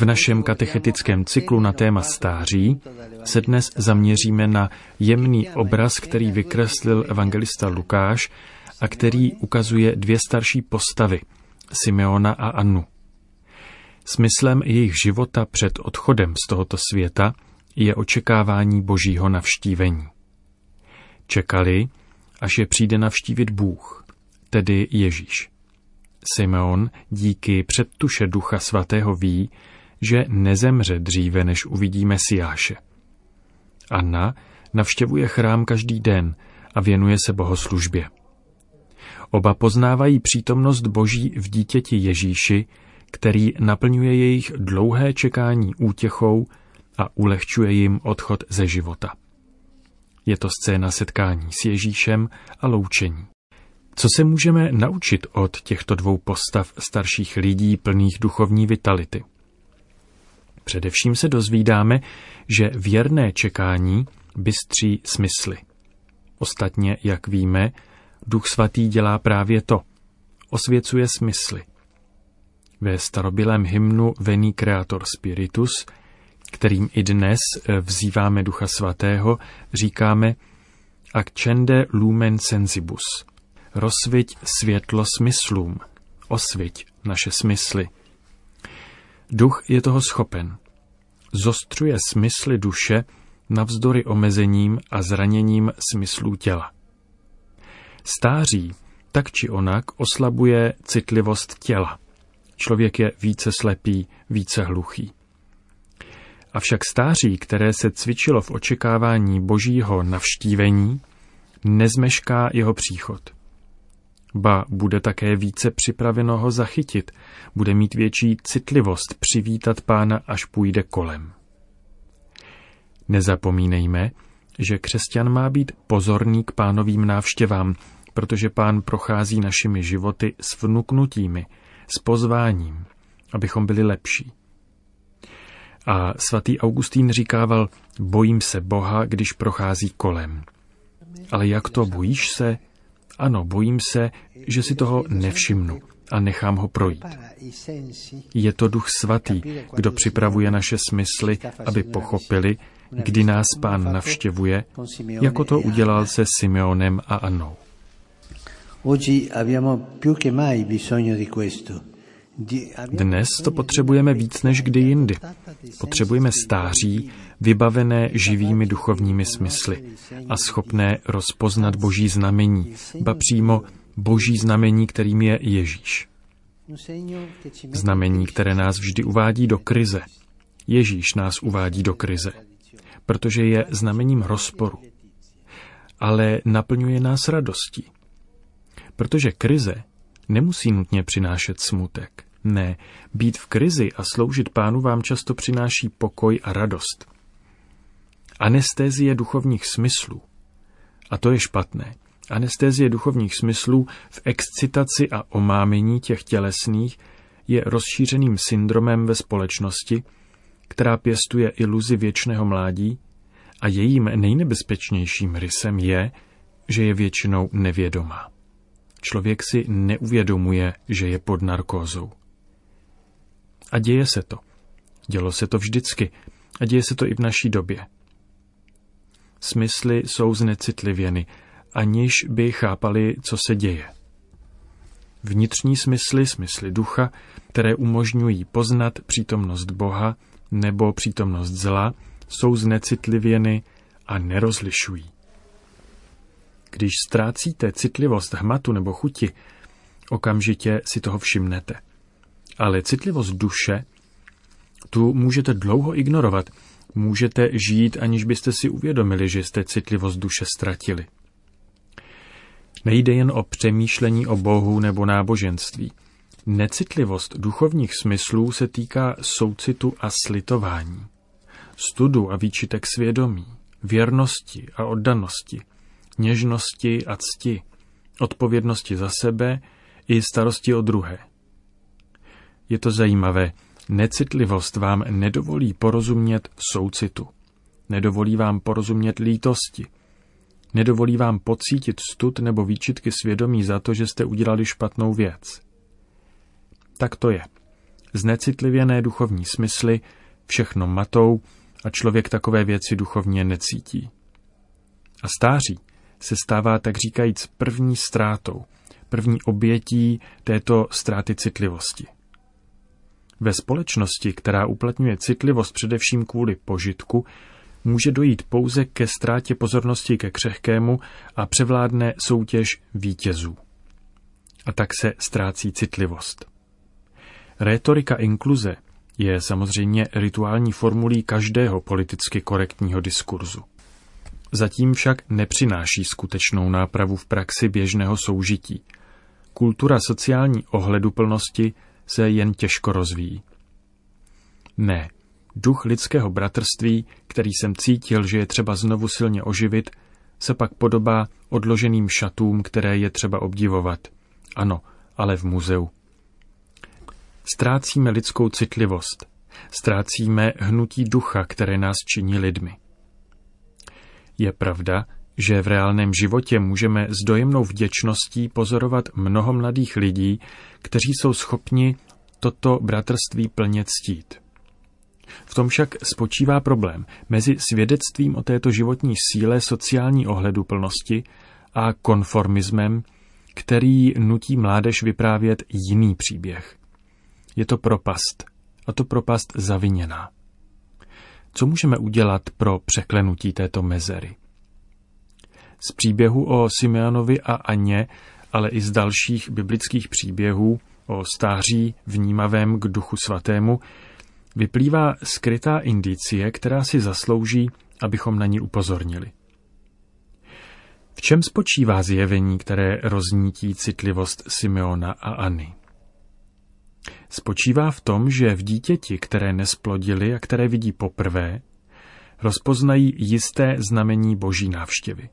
V našem katechetickém cyklu na téma stáří se dnes zaměříme na jemný obraz, který vykreslil evangelista Lukáš a který ukazuje dvě starší postavy, Simeona a Annu. Smyslem jejich života před odchodem z tohoto světa je očekávání božího navštívení. Čekali, až je přijde navštívit Bůh, tedy Ježíš. Simeon díky předtuše Ducha Svatého ví, že nezemře dříve, než uvidí Mesiáše. Anna navštěvuje chrám každý den a věnuje se bohoslužbě. Oba poznávají přítomnost Boží v dítěti Ježíši, který naplňuje jejich dlouhé čekání útěchou a ulehčuje jim odchod ze života. Je to scéna setkání s Ježíšem a loučení. Co se můžeme naučit od těchto dvou postav starších lidí plných duchovní vitality? Především se dozvídáme, že věrné čekání bystří smysly. Ostatně, jak víme, Duch Svatý dělá právě to. Osvěcuje smysly. Ve starobilém hymnu Veni Creator Spiritus, kterým i dnes vzýváme Ducha Svatého, říkáme Accende lumen sensibus. Rozsviť světlo smyslům. Osviť naše smysly. Duch je toho schopen. Zostřuje smysly duše navzdory omezením a zraněním smyslů těla. Stáří tak či onak oslabuje citlivost těla. Člověk je více slepý, více hluchý. Avšak stáří, které se cvičilo v očekávání božího navštívení, nezmešká jeho příchod. Ba bude také více připraveno ho zachytit, bude mít větší citlivost přivítat pána, až půjde kolem. Nezapomínejme, že křesťan má být pozorný k pánovým návštěvám, protože pán prochází našimi životy s vnuknutími, s pozváním, abychom byli lepší. A svatý Augustín říkával, bojím se Boha, když prochází kolem. Ale jak to bojíš se? Ano, bojím se, že si toho nevšimnu a nechám ho projít. Je to duch svatý, kdo připravuje naše smysly, aby pochopili, kdy nás pán navštěvuje, jako to udělal se Simeonem a Annou. Dnes to potřebujeme víc než kdy jindy. Potřebujeme stáří, vybavené živými duchovními smysly a schopné rozpoznat boží znamení, ba přímo boží znamení, kterým je Ježíš. Znamení, které nás vždy uvádí do krize. Ježíš nás uvádí do krize, protože je znamením rozporu. Ale naplňuje nás radostí. Protože krize nemusí nutně přinášet smutek. Ne, být v krizi a sloužit pánu vám často přináší pokoj a radost. Anestézie duchovních smyslů. A to je špatné. Anestézie duchovních smyslů v excitaci a omámení těch tělesných je rozšířeným syndromem ve společnosti, která pěstuje iluzi věčného mládí a jejím nejnebezpečnějším rysem je, že je většinou nevědomá. Člověk si neuvědomuje, že je pod narkózou. A děje se to. Dělo se to vždycky a děje se to i v naší době. Smysly jsou znecitlivěny, aniž by chápali, co se děje. Vnitřní smysly, smysly ducha, které umožňují poznat přítomnost Boha nebo přítomnost zla, jsou znecitlivěny a nerozlišují. Když ztrácíte citlivost hmatu nebo chuti, okamžitě si toho všimnete. Ale citlivost duše, tu můžete dlouho ignorovat. Můžete žít, aniž byste si uvědomili, že jste citlivost duše ztratili. Nejde jen o přemýšlení o Bohu nebo náboženství. Necitlivost duchovních smyslů se týká soucitu a slitování, studu a výčitek svědomí, věrnosti a oddanosti, něžnosti a cti, odpovědnosti za sebe i starosti o druhé. Je to zajímavé, necitlivost vám nedovolí porozumět soucitu, nedovolí vám porozumět lítosti, nedovolí vám pocítit stud nebo výčitky svědomí za to, že jste udělali špatnou věc. Tak to je. znecitlivěné duchovní smysly, všechno matou a člověk takové věci duchovně necítí. A stáří se stává tak říkajíc první ztrátou, první obětí této ztráty citlivosti. Ve společnosti, která uplatňuje citlivost především kvůli požitku, může dojít pouze ke ztrátě pozornosti ke křehkému a převládne soutěž vítězů. A tak se ztrácí citlivost. Rétorika inkluze je samozřejmě rituální formulí každého politicky korektního diskurzu. Zatím však nepřináší skutečnou nápravu v praxi běžného soužití. Kultura sociální ohleduplnosti se jen těžko rozvíjí. Ne, duch lidského bratrství, který jsem cítil, že je třeba znovu silně oživit, se pak podobá odloženým šatům, které je třeba obdivovat. Ano, ale v muzeu. Ztrácíme lidskou citlivost. Ztrácíme hnutí ducha, které nás činí lidmi. Je pravda, že v reálném životě můžeme s dojemnou vděčností pozorovat mnoho mladých lidí, kteří jsou schopni toto bratrství plně ctít. V tom však spočívá problém mezi svědectvím o této životní síle sociální ohleduplnosti a konformismem, který nutí mládež vyprávět jiný příběh. Je to propast, a to propast zaviněná. Co můžeme udělat pro překlenutí této mezery? Z příběhu o Simeonovi a Aně, ale i z dalších biblických příběhů o stáří vnímavém k duchu svatému, vyplývá skrytá indicie, která si zaslouží, abychom na ní upozornili. V čem spočívá zjevení, které roznítí citlivost Simeona a Anny? Spočívá v tom, že v dítěti, které nesplodili a které vidí poprvé, rozpoznají jisté znamení boží návštěvy.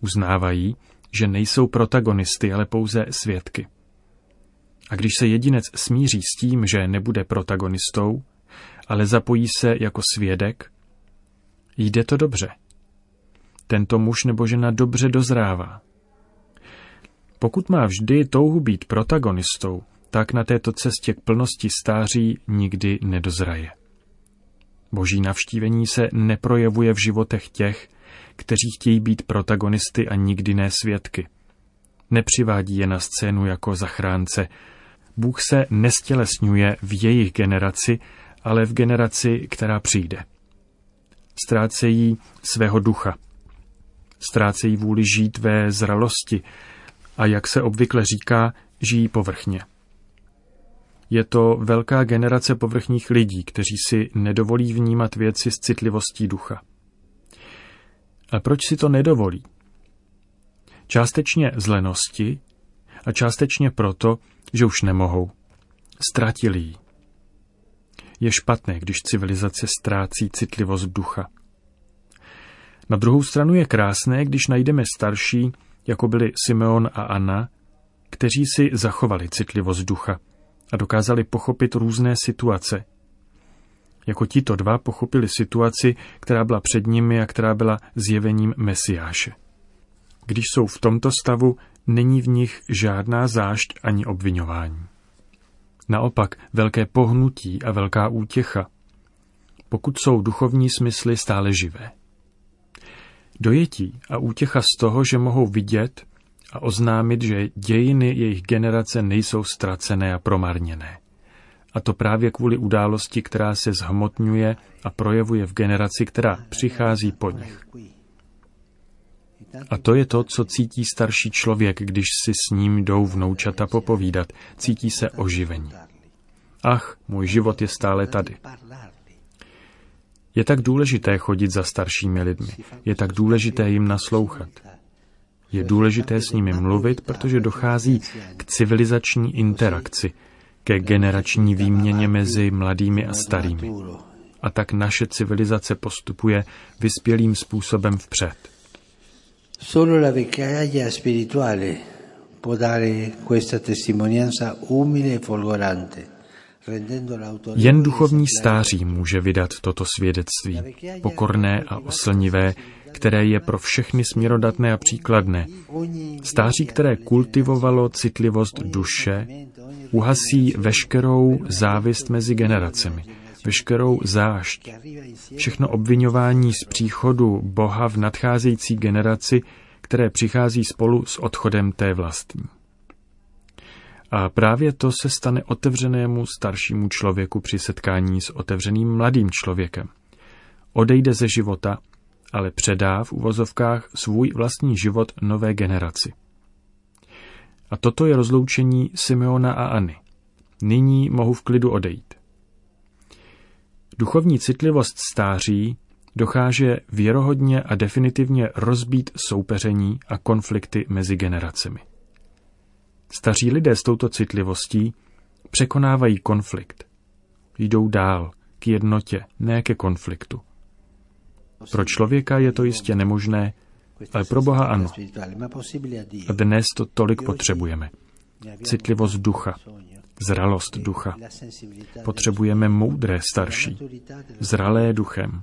Uznávají, že nejsou protagonisty, ale pouze svědky. A když se jedinec smíří s tím, že nebude protagonistou, ale zapojí se jako svědek, jde to dobře. Tento muž nebo žena dobře dozrává. Pokud má vždy touhu být protagonistou, tak na této cestě k plnosti stáří nikdy nedozraje. Boží navštívení se neprojevuje v životech těch, kteří chtějí být protagonisty a nikdy ne svědky. Nepřivádí je na scénu jako zachránce. Bůh se nestělesňuje v jejich generaci, ale v generaci, která přijde. Ztrácejí svého ducha. Ztrácejí vůli žít ve zralosti a jak se obvykle říká, žijí povrchně. Je to velká generace povrchních lidí, kteří si nedovolí vnímat věci s citlivostí ducha. A proč si to nedovolí? Částečně z lenosti a částečně proto, že už nemohou. Ztratili ji. Je špatné, když civilizace ztrácí citlivost ducha. Na druhou stranu je krásné, když najdeme starší, jako byli Simeon a Anna, kteří si zachovali citlivost ducha a dokázali pochopit různé situace. Jako tito dva pochopili situaci, která byla před nimi a která byla zjevením Mesiáše. Když jsou v tomto stavu, není v nich žádná zášť ani obvinování. Naopak velké pohnutí a velká útěcha, pokud jsou duchovní smysly stále živé. Dojetí a útěcha z toho, že mohou vidět, a oznámit, že dějiny jejich generace nejsou ztracené a promarněné. A to právě kvůli události, která se zhmotňuje a projevuje v generaci, která přichází po nich. A to je to, co cítí starší člověk, když si s ním jdou vnoučata popovídat. Cítí se oživení. Ach, můj život je stále tady. Je tak důležité chodit za staršími lidmi. Je tak důležité jim naslouchat. Je důležité s nimi mluvit, protože dochází k civilizační interakci, ke generační výměně mezi mladými a starými. A tak naše civilizace postupuje vyspělým způsobem vpřed. Solo la spirituale può dare questa testimonianza umile e folgorante, Jen duchovní stáří může vydat toto svědectví, pokorné a oslnivé, které je pro všechny směrodatné a příkladné. Stáří, které kultivovalo citlivost duše, uhasí veškerou závist mezi generacemi, veškerou zášť, všechno obvinování z příchodu Boha v nadcházející generaci, které přichází spolu s odchodem té vlastní. A právě to se stane otevřenému staršímu člověku při setkání s otevřeným mladým člověkem. Odejde ze života, ale předá v uvozovkách svůj vlastní život nové generaci. A toto je rozloučení Simeona a Anny. Nyní mohu v klidu odejít. Duchovní citlivost stáří dokáže věrohodně a definitivně rozbít soupeření a konflikty mezi generacemi. Staří lidé s touto citlivostí překonávají konflikt. Jdou dál, k jednotě, ne ke konfliktu. Pro člověka je to jistě nemožné, ale pro Boha ano. A dnes to tolik potřebujeme. Citlivost ducha, zralost ducha. Potřebujeme moudré starší, zralé duchem,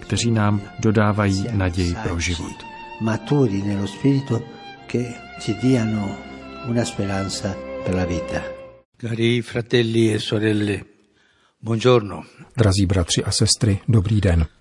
kteří nám dodávají naději pro život. Maturi nello spirito che ci diano una speranza per la vita. Cari fratelli e sorelle, buongiorno. Drazí bratři a sestry, dobrý den.